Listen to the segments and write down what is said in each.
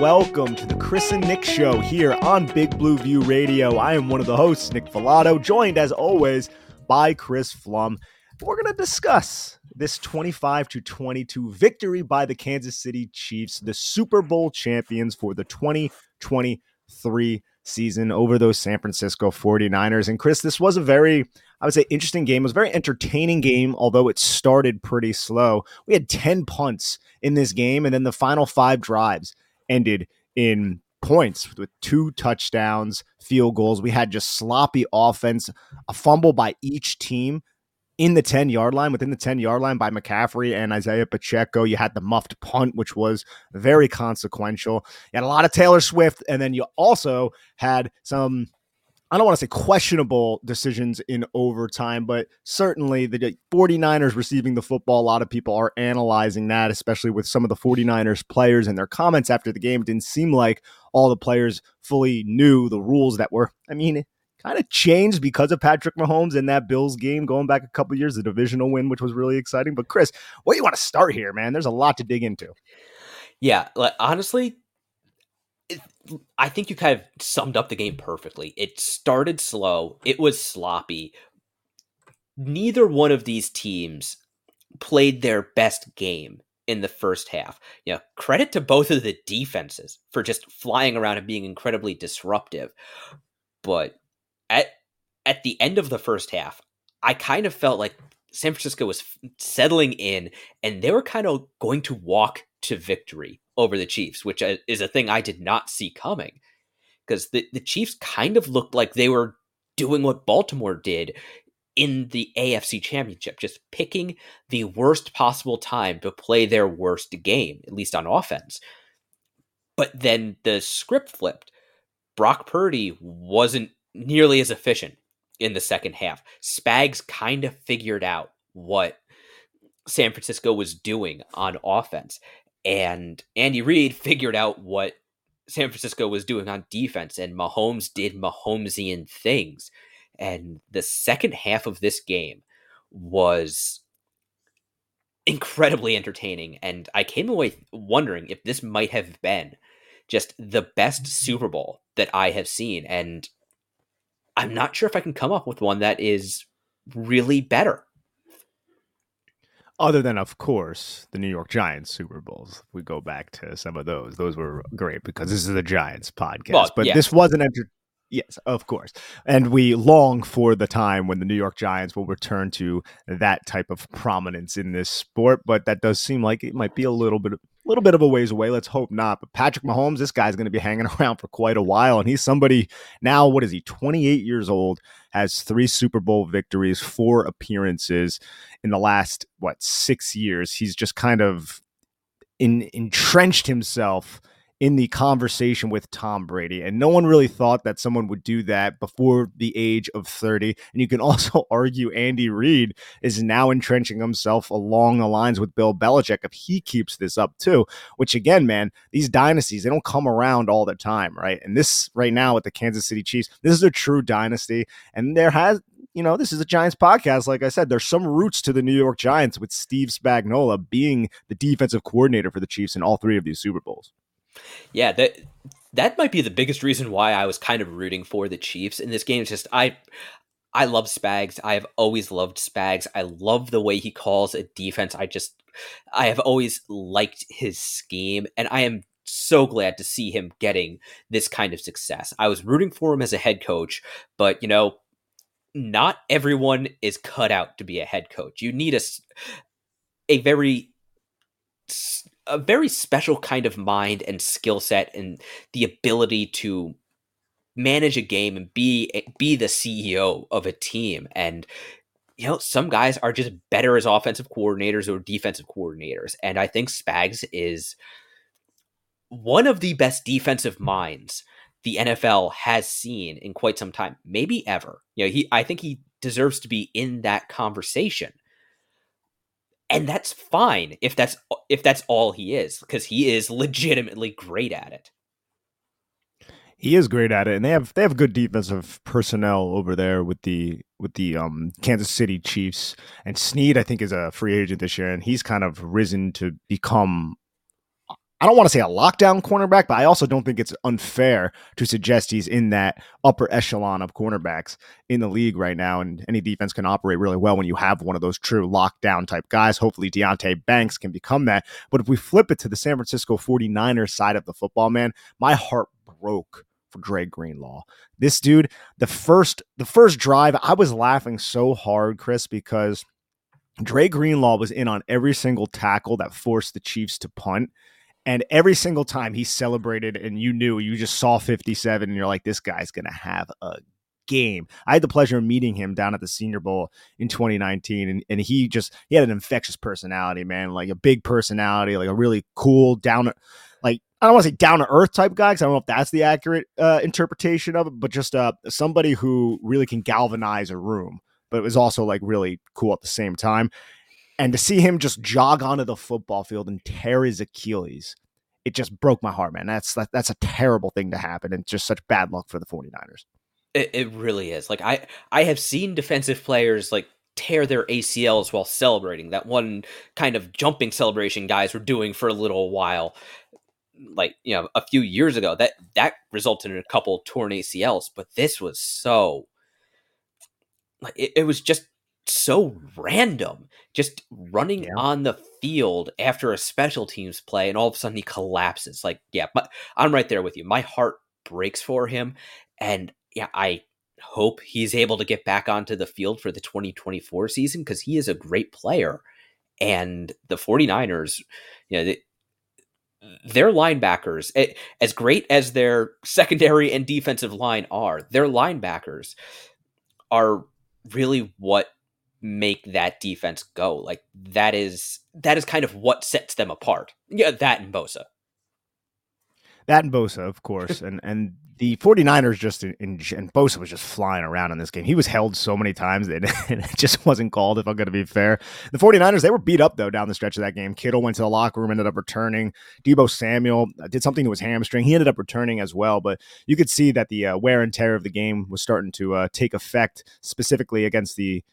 welcome to the Chris and Nick Show here on Big Blue View Radio. I am one of the hosts, Nick Falato, joined as always by Chris Pflum. We're going to discuss this 25 to 22 victory by the Kansas City Chiefs, the Super Bowl champions for the 2023 season over those San Francisco 49ers. And Chris, this was a very, I would say, interesting game. It was a very entertaining game, although it started pretty slow. We had 10 punts in this game, and then the final five drives ended in points with two touchdowns, field goals. We had just sloppy offense, a fumble by each team in the 10 yard line, within the 10 yard line by McCaffrey and Isaiah Pacheco. You had the muffed punt, which was very consequential. You had a lot of Taylor Swift, and then you also had some. I don't want to say questionable decisions in overtime, but certainly the 49ers receiving the football, a lot of people are analyzing that, especially with some of the 49ers players and their comments after the game. It didn't seem like all the players fully knew the rules that were, I mean, kind of changed because of Patrick Mahomes in that Bills game going back a couple years, the divisional win, which was really exciting. But Chris, where do you want to start here, man? There's a lot to dig into. Yeah, like honestly, it, I think you kind of summed up the game perfectly. It started slow, it was sloppy. Neither one of these teams played their best game in the first half. You know, credit to both of the defenses for just flying around and being incredibly disruptive. But at at the end of the first half, I kind of felt like San Francisco was settling in and they were kind of going to walk to victory over the Chiefs, which uh, is a thing I did not see coming. Because the, the Chiefs kind of looked like they were doing what Baltimore did in the AFC Championship, just picking the worst possible time to play their worst game, at least on offense. But then the script flipped. Brock Purdy wasn't nearly as efficient in the second half. Spags kind of figured out what San Francisco was doing on offense. And Andy Reid figured out what San Francisco was doing on defense, and Mahomes did Mahomesian things. And the second half of this game was incredibly entertaining. And I came away wondering if this might have been just the best Super Bowl that I have seen. And I'm not sure if I can come up with one that is really better. Other than, of course, the New York Giants Super Bowls. We go back to some of those. Those were great because this is the Giants podcast. Well, but yeah. this was an enter- Yes, of course. And we long for the time when the New York Giants will return to that type of prominence in this sport, but that does seem like it might be a little bit little bit of a ways away. Let's hope not. But Patrick Mahomes, this guy's going to be hanging around for quite a while and he's somebody now what is he? 28 years old, has 3 Super Bowl victories, 4 appearances in the last what, 6 years. He's just kind of in, entrenched himself in the conversation with Tom Brady. And no one really thought that someone would do that before the age of 30. And you can also argue Andy Reid is now entrenching himself along the lines with Bill Belichick if he keeps this up too, which again, man, these dynasties, they don't come around all the time, right? And this right now with the Kansas City Chiefs, this is a true dynasty. And there has you know, this is a Giants podcast. Like I said, there's some roots to the New York Giants with Steve Spagnuolo being the defensive coordinator for the Chiefs in all three of these Super Bowls. Yeah, that that might be the biggest reason why I was kind of rooting for the Chiefs in this game. It's just I I love Spags. I have always loved Spags. I love the way he calls a defense. I just I have always liked his scheme and I am so glad to see him getting this kind of success. I was rooting for him as a head coach, but you know, not everyone is cut out to be a head coach. You need a a very a very special kind of mind and skill set and the ability to manage a game and be be the CEO of a team. And you know some guys are just better as offensive coordinators or defensive coordinators. And I think Spags is one of the best defensive minds the NFL has seen in quite some time, maybe ever. You know, he I think he deserves to be in that conversation and that's fine if that's if that's all he is because he is legitimately great at it. He is great at it and they have they have good defensive personnel over there with the with the um Kansas City Chiefs. And Sneed I think is a free agent this year and he's kind of risen to become I don't want to say a lockdown cornerback, but I also don't think it's unfair to suggest he's in that upper echelon of cornerbacks in the league right now. And any defense can operate really well when you have one of those true lockdown type guys. Hopefully, Deonte Banks can become that. But if we flip it to the San Francisco 49ers side of the football, man, my heart broke for Dre Greenlaw. This dude, the first the first drive, I was laughing so hard, Chris, because Dre Greenlaw was in on every single tackle that forced the Chiefs to punt. And every single time he celebrated, and you knew you just saw 57, and you're like, this guy's going to have a game. I had the pleasure of meeting him down at the Senior Bowl in 2019, and, and he just he had an infectious personality, man, like a big personality, like a really cool down, like I don't want to say down to earth type guy because I don't know if that's the accurate uh, interpretation of it, but just uh, somebody who really can galvanize a room, but it was also like really cool at the same time. And to see him just jog onto the football field and tear his Achilles, it just broke my heart, man. That's that, that's a terrible thing to happen and just such bad luck for the 49ers. It, it really is. Like I I have seen defensive players like tear their ACLs while celebrating. That one kind of jumping celebration guys were doing for a little while. Like, you know, a few years ago. That that resulted in a couple torn ACLs, but this was so like it, it was just so random. Just running yeah. on the field after a special teams play, and all of a sudden he collapses. Like, yeah, but I'm right there with you. My heart breaks for him, and yeah, I hope he's able to get back onto the field for the 2024 season because he is a great player. And the 49ers, you know, they, their linebackers, as great as their secondary and defensive line are, their linebackers are really what make that defense go. Like that is that is kind of what sets them apart. Yeah, that and Bosa. That and Bosa, of course. and and the 49ers just in, in, and Bosa was just flying around in this game. He was held so many times that it just wasn't called, if I'm going to be fair. The 49ers, they were beat up, though, down the stretch of that game. Kittle went to the locker room, ended up returning. Deebo Samuel uh, did something to his hamstring. He ended up returning as well, but you could see that the uh, wear and tear of the game was starting to uh, take effect, specifically against the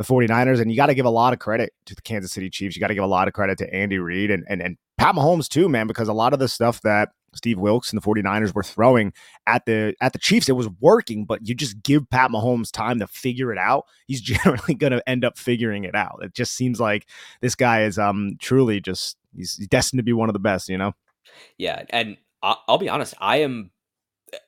the 49ers. And you got to give a lot of credit to the Kansas City Chiefs. You got to give a lot of credit to Andy Reid and, and, and Pat Mahomes too, man, because a lot of the stuff that Steve Wilks and the 49ers were throwing at the at the Chiefs, it was working, but you just give Pat Mahomes time to figure it out. He's generally going to end up figuring it out. It just seems like this guy is um truly just he's destined to be one of the best, you know. Yeah, and I'll be honest, I am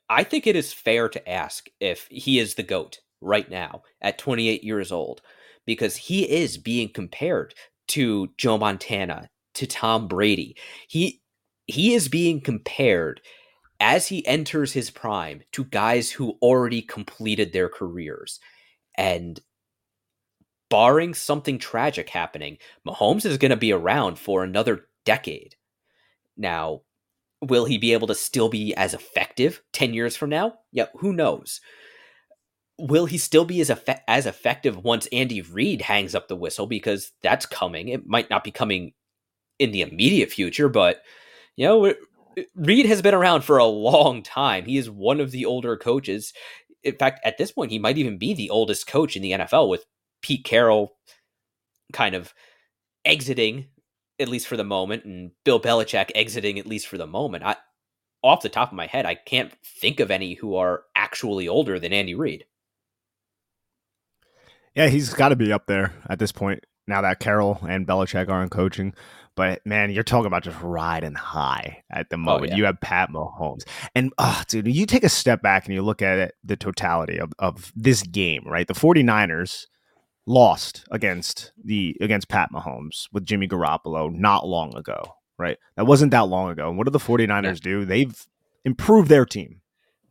I think it is fair to ask if he is the goat right now at 28 years old because he is being compared to Joe Montana, to Tom Brady. He he is being compared as he enters his prime to guys who already completed their careers. And barring something tragic happening, Mahomes is going to be around for another decade. Now, will he be able to still be as effective 10 years from now? Yeah, who knows? Will he still be as as effective once Andy Reid hangs up the whistle? Because that's coming. It might not be coming in the immediate future, but you know, Reid has been around for a long time. He is one of the older coaches. In fact, at this point, he might even be the oldest coach in the NFL, with Pete Carroll kind of exiting at least for the moment, and Bill Belichick exiting at least for the moment. I off the top of my head, I can't think of any who are actually older than Andy Reid. Yeah, he's got to be up there at this point now that Carroll and Belichick aren't coaching. But man, you're talking about just riding high at the oh, moment. Oh, yeah. You have Pat Mahomes. And oh, dude, you take a step back and you look at it, the totality of, of this game, right? The 49ers lost against the against Pat Mahomes with Jimmy Garoppolo not long ago, right? That wasn't that long ago. And what did the 49ers yeah. do? They've improved their team.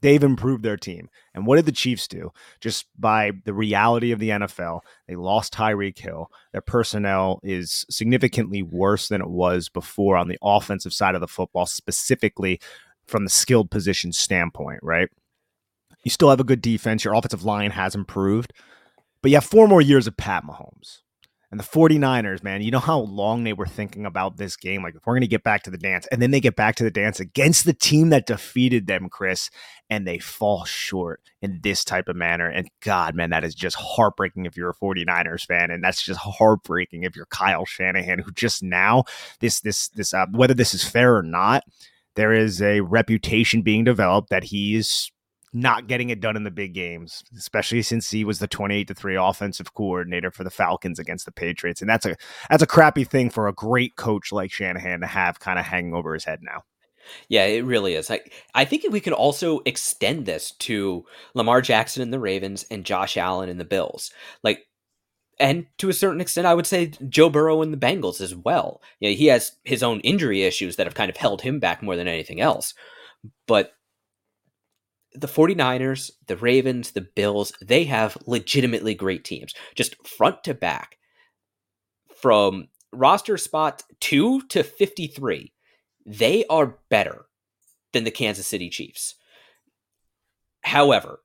They've improved their team. And what did the Chiefs do? Just by the reality of the NFL, they lost Tyreek Hill. Their personnel is significantly worse than it was before on the offensive side of the football, specifically from the skilled position standpoint, right? You still have a good defense. Your offensive line has improved, but you have four more years of Pat Mahomes. And the 49ers, man, you know how long they were thinking about this game? Like, if we're going to get back to the dance, and then they get back to the dance against the team that defeated them, Chris, and they fall short in this type of manner. And God, man, that is just heartbreaking if you're a 49ers fan. And that's just heartbreaking if you're Kyle Shanahan, who just now, this, this, this, uh, whether this is fair or not, there is a reputation being developed that he is not getting it done in the big games, especially since he was the 28 to 3 offensive coordinator for the Falcons against the Patriots. And that's a that's a crappy thing for a great coach like Shanahan to have kind of hanging over his head now. Yeah, it really is. I I think we could also extend this to Lamar Jackson and the Ravens and Josh Allen and the Bills. Like and to a certain extent, I would say Joe Burrow and the Bengals as well. You know, he has his own injury issues that have kind of held him back more than anything else. But the 49ers, the Ravens, the Bills, they have legitimately great teams, just front to back. From roster spot 2 to 53, they are better than the Kansas City Chiefs. However,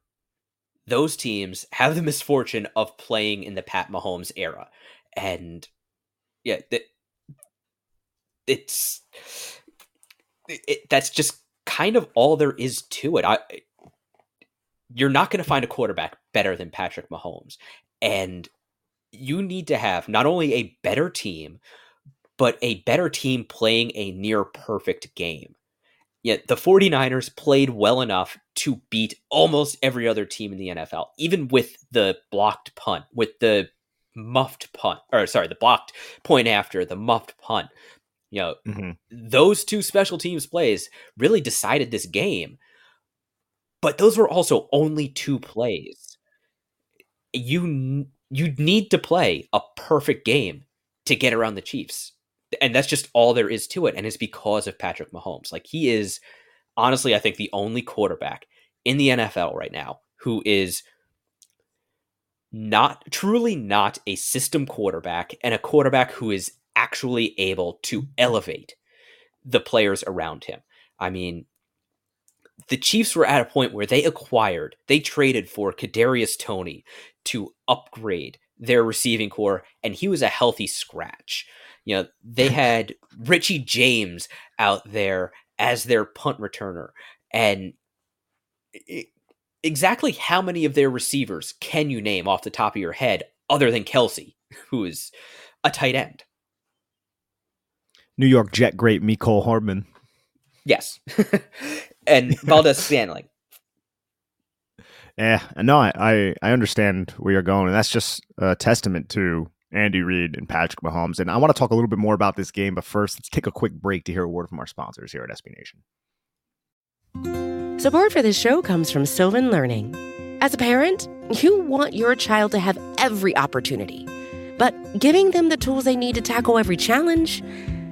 those teams have the misfortune of playing in the Pat Mahomes era. And yeah, that it's it, that's just kind of all there is to it. I you're not going to find a quarterback better than Patrick Mahomes. And you need to have not only a better team, but a better team playing a near perfect game. Yet the 49ers played well enough to beat almost every other team in the NFL, even with the blocked punt, with the muffed punt, or sorry, the blocked point after, the muffed punt. You know, mm-hmm. those two special teams plays really decided this game but those were also only two plays. You you need to play a perfect game to get around the Chiefs. And that's just all there is to it. And it's because of Patrick Mahomes. Like he is honestly, I think the only quarterback in the NFL right now who is not truly not a system quarterback and a quarterback who is actually able to mm-hmm. elevate the players around him. I mean, the Chiefs were at a point where they acquired, they traded for Kadarius Toney to upgrade their receiving corps, and he was a healthy scratch. You know, they had Richie James out there as their punt returner, and it, exactly how many of their receivers can you name off the top of your head other than Kelce, who is a tight end? New York Jet great Mecole Hardman. Yes. and Valdes-Scantling. Yeah, no, I, I, I understand where you're going, and that's just a testament to Andy Reid and Patrick Mahomes. And I want to talk a little bit more about this game, but first, let's take a quick break to hear a word from our sponsors here at SB Nation. Support for this show comes from Sylvan Learning. As a parent, you want your child to have every opportunity, but giving them the tools they need to tackle every challenge,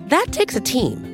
that takes a team.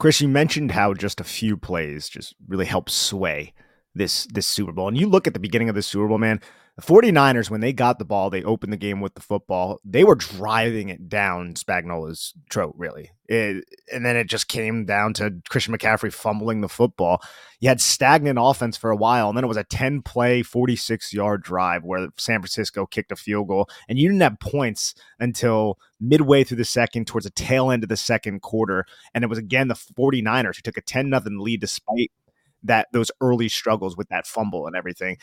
Chris, you mentioned how just a few plays just really help sway this this Super Bowl. And you look at the beginning of the Super Bowl, man, the 49ers, when they got the ball, they opened the game with the football. They were driving it down Spagnuolo's throat, really. It, and then it just came down to Christian McCaffrey fumbling the football. You had stagnant offense for a while, and then it was a 10 play, 46 yard drive where San Francisco kicked a field goal. And you didn't have points until midway through the second, towards the tail end of the second quarter. And it was again the 49ers who took a 10 0 lead despite that those early struggles with that fumble and everything.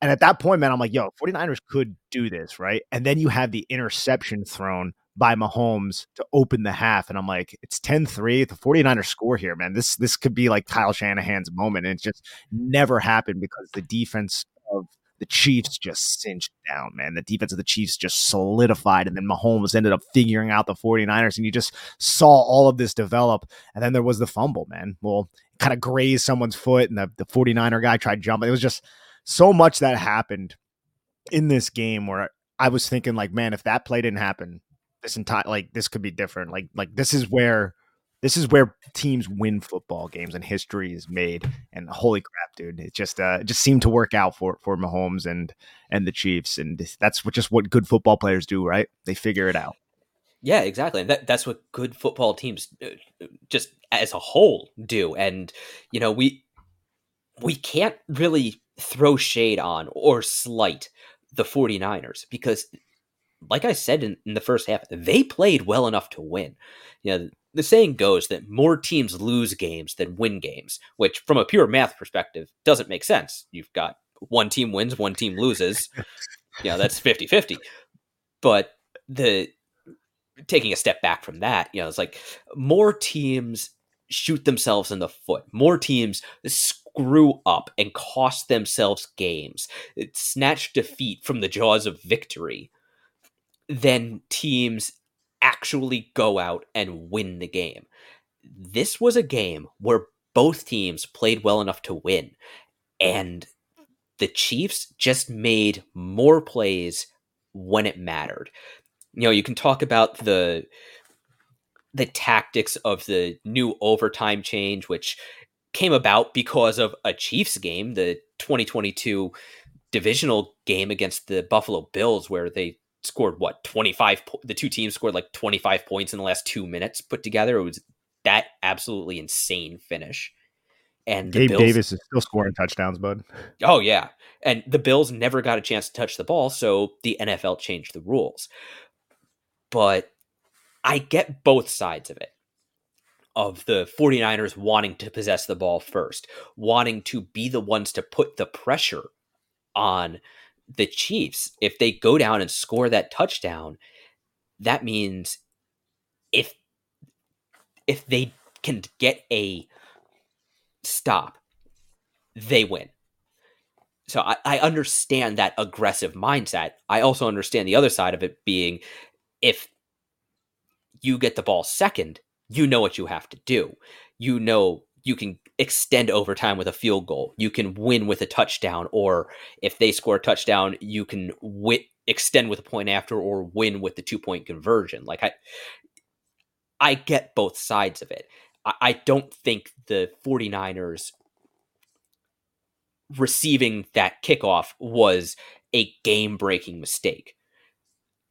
And at that point, man, I'm like, yo, 49ers could do this, right? And then you have the interception thrown by Mahomes to open the half. And I'm like, it's 10-3. The 49ers score here, man. This this could be like Kyle Shanahan's moment. And it just never happened because the defense of the Chiefs just cinched down, man. The defense of the Chiefs just solidified. And then Mahomes ended up figuring out the 49ers. And you just saw all of this develop. And then there was the fumble, man. Well, kind of grazed someone's foot, and the, the 49er guy tried jumping. It was just so much that happened in this game where I was thinking like, man, if that play didn't happen, this entire like this could be different. Like like this is where this is where teams win football games and history is made. And holy crap, dude, it just uh it just seemed to work out for for Mahomes and and the Chiefs, and that's what just what good football players do, right? They figure it out. Yeah, exactly. And that, that's what good football teams uh, just as a whole do. And you know, we we can't really throw shade on or slight the 49ers because like I said in, in, the first half, they played well enough to win. You know, the saying goes that more teams lose games than win games, which from a pure math perspective doesn't make sense. You've got one team wins, one team loses. you know, that's 50-50. But the taking a step back from that, you know, it's like more teams shoot themselves in the foot. More teams screw up and cost themselves games, snatch defeat from the jaws of victory, then teams actually go out and win the game. This was a game where both teams played well enough to win, and the Chiefs just made more plays when it mattered. You know, you can talk about the the tactics of the new overtime change, which came about because of a Chiefs game, the 2022 divisional game against the Buffalo Bills, where they scored what 25 the two teams scored like 25 points in the last two minutes put together. It was that absolutely insane finish. And Gabe bills, Davis is still scoring touchdowns bud. Oh yeah. And the bills never got a chance to touch the ball so the nfl changed the rules. But i get both sides of it of the 49ers wanting to possess the ball first, wanting to be the ones to put the pressure on the Chiefs. If they go down and score that touchdown, that means if if they can get a stop, they win. So I, I understand that aggressive mindset. I also understand the other side of it being if you get the ball second, you know what you have to do. You know you can extend overtime with a field goal. You can win with a touchdown, or if they score a touchdown, you can win, extend with a point after, or win with the two point conversion. Like I, I get both sides of it. I, I don't think the 49ers receiving that kickoff was a game breaking mistake.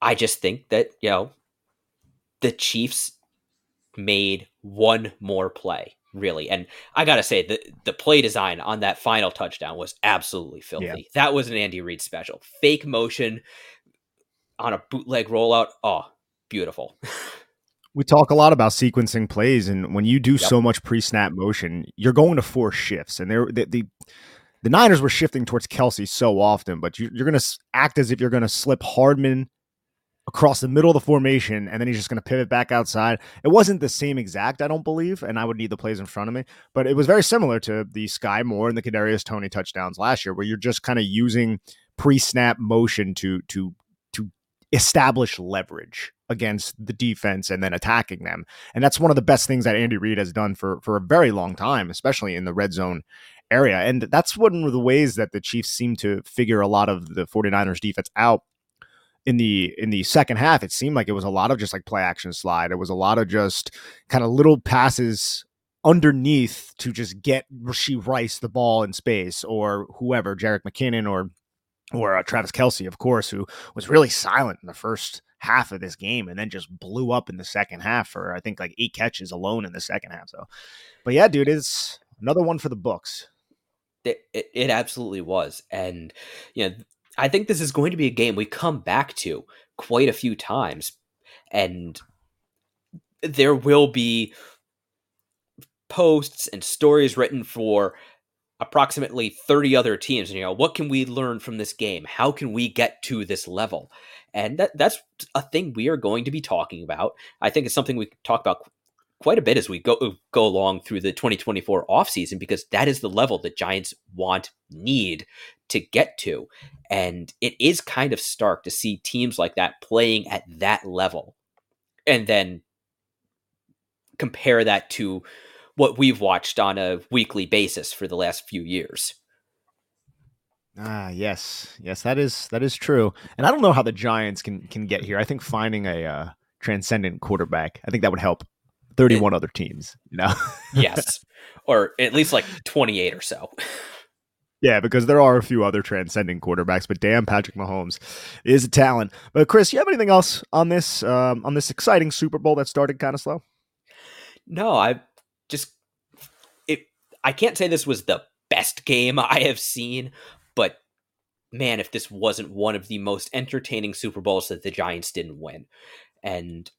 I just think that, you know, the Chiefs made one more play really. And i gotta say the, the play design on that final touchdown was absolutely filthy. Yeah. that was an andy reid special. Fake motion on a bootleg rollout. Oh beautiful. We talk a lot about sequencing plays and when you do yep. so much pre-snap motion you're going to force shifts. And they're the, the the Niners were shifting towards Kelce so often, but you, are going to act as if you're going to slip Hardman across the middle of the formation, and then he's just going to pivot back outside. It wasn't the same exact, I don't believe, and I would need the plays in front of me, but it was very similar to the Skyy Moore and the Kadarius Toney touchdowns last year, where you're just kind of using pre-snap motion to to to establish leverage against the defense and then attacking them. And that's one of the best things that Andy Reid has done for for a very long time, especially in the red zone area. And that's one of the ways that the Chiefs seem to figure a lot of the 49ers defense out in the in the second half it seemed like it was a lot of just like play action slide. It was a lot of just kind of little passes underneath to just get Rashee Rice the ball in space or whoever Jerick McKinnon or or uh, Travis Kelce, of course who was really silent in the first half of this game and then just blew up in the second half for I think like eight catches alone in the second half. So but yeah dude it's another one for the books. It, it, it absolutely was. And, you know, I think this is going to be a game we come back to quite a few times. And there will be posts and stories written for approximately 30 other teams and you know what can we learn from this game how can we get to this level and that that's a thing we are going to be talking about i think it's something we talk about quite a bit as we go go along through the 2024 offseason because that is the level that Giants want need to get to. And it is kind of stark to see teams like that playing at that level. And then compare that to what we've watched on a weekly basis for the last few years. Ah, yes, yes, that is that is true. And I don't know how the Giants can can get here. I think finding a uh, transcendent quarterback, I think that would help 31 it, other teams, you know? yes. Or at least like 28 or so. Yeah, because there are a few other transcending quarterbacks, but damn, Patrick Mahomes is a talent. But Chris, you have anything else on this um, on this exciting Super Bowl that started kind of slow? No, I just it. I can't say this was the best game I have seen, but man, if this wasn't one of the most entertaining Super Bowls that the Giants didn't win, and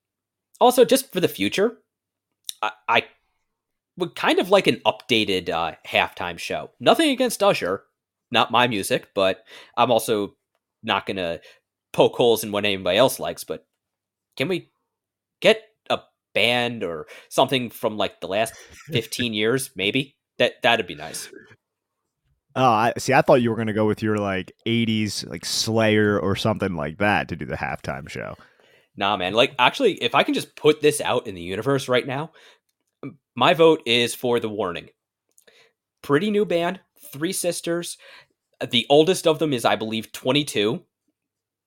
also just for the future, I, would kind of like an updated uh, halftime show. Nothing against Usher, not my music, but I'm also not gonna poke holes in what anybody else likes. But can we get a band or something from like the last 15 years? Maybe that that'd be nice. Oh, I see. I thought you were gonna go with your like '80s like Slayer or something like that to do the halftime show. Nah, man. Like, actually, if I can just put this out in the universe right now, my vote is for The Warning. Pretty new band, three sisters. The oldest of them is, I believe, 22.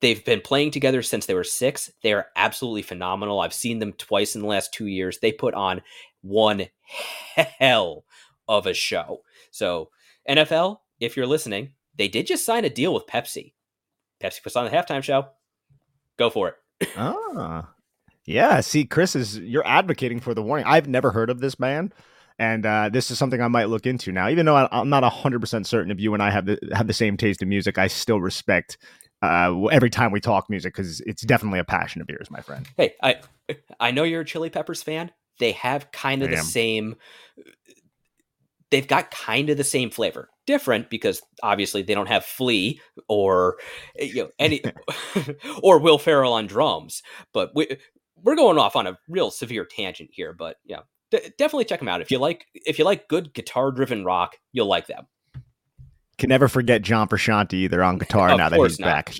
They've been playing together since they were six. They are absolutely phenomenal. I've seen them twice in the last two years. They put on one hell of a show. So, NFL, if you're listening, they did just sign a deal with Pepsi. Pepsi puts on the halftime show. Go for it ah, yeah. See, Chris is you're advocating for the warning. I've never heard of this band, and uh, this is something I might look into now. Even though I, am not hundred percent certain if you and I have the have the same taste in music, I still respect uh, every time we talk music because it's definitely a passion of yours, my friend. Hey, I I know you're a Chili Peppers fan. They have kind of I the am. same. They've got kind of the same flavor different because obviously they don't have Flea or eh, you know any or Will Ferrell on drums. But we we're going off on a real severe tangent here. But yeah, d- definitely check them out if you like if you like good guitar driven rock. You'll like them. Can never forget John Frusciante either on guitar now that he's not. back.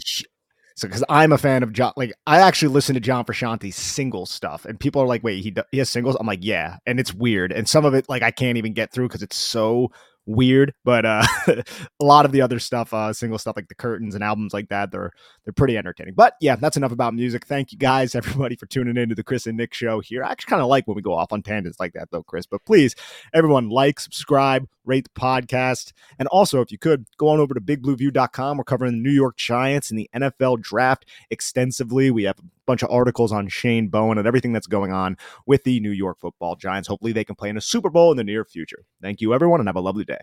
So, because I'm a fan of John, like I actually listen to John Frusciante's single stuff, and people are like, "Wait, he he has singles?" I'm like, "Yeah," and it's weird, and some of it like I can't even get through because it's so weird, but uh, a lot of the other stuff, uh, single stuff like the curtains and albums like that, they're they're pretty entertaining. But yeah, that's enough about music. Thank you guys, everybody, for tuning in to the Chris and Nick show here. I actually kind of like when we go off on tangents like that, though, Chris. But please, everyone, like, subscribe, rate the podcast, and also if you could go on over to BigBlueView.com. We're covering the New York Giants and the NFL draft extensively. We have a bunch of articles on Shane Bowen and everything that's going on with the New York Football Giants. Hopefully, they can play in a Super Bowl in the near future. Thank you, everyone, and have a lovely day.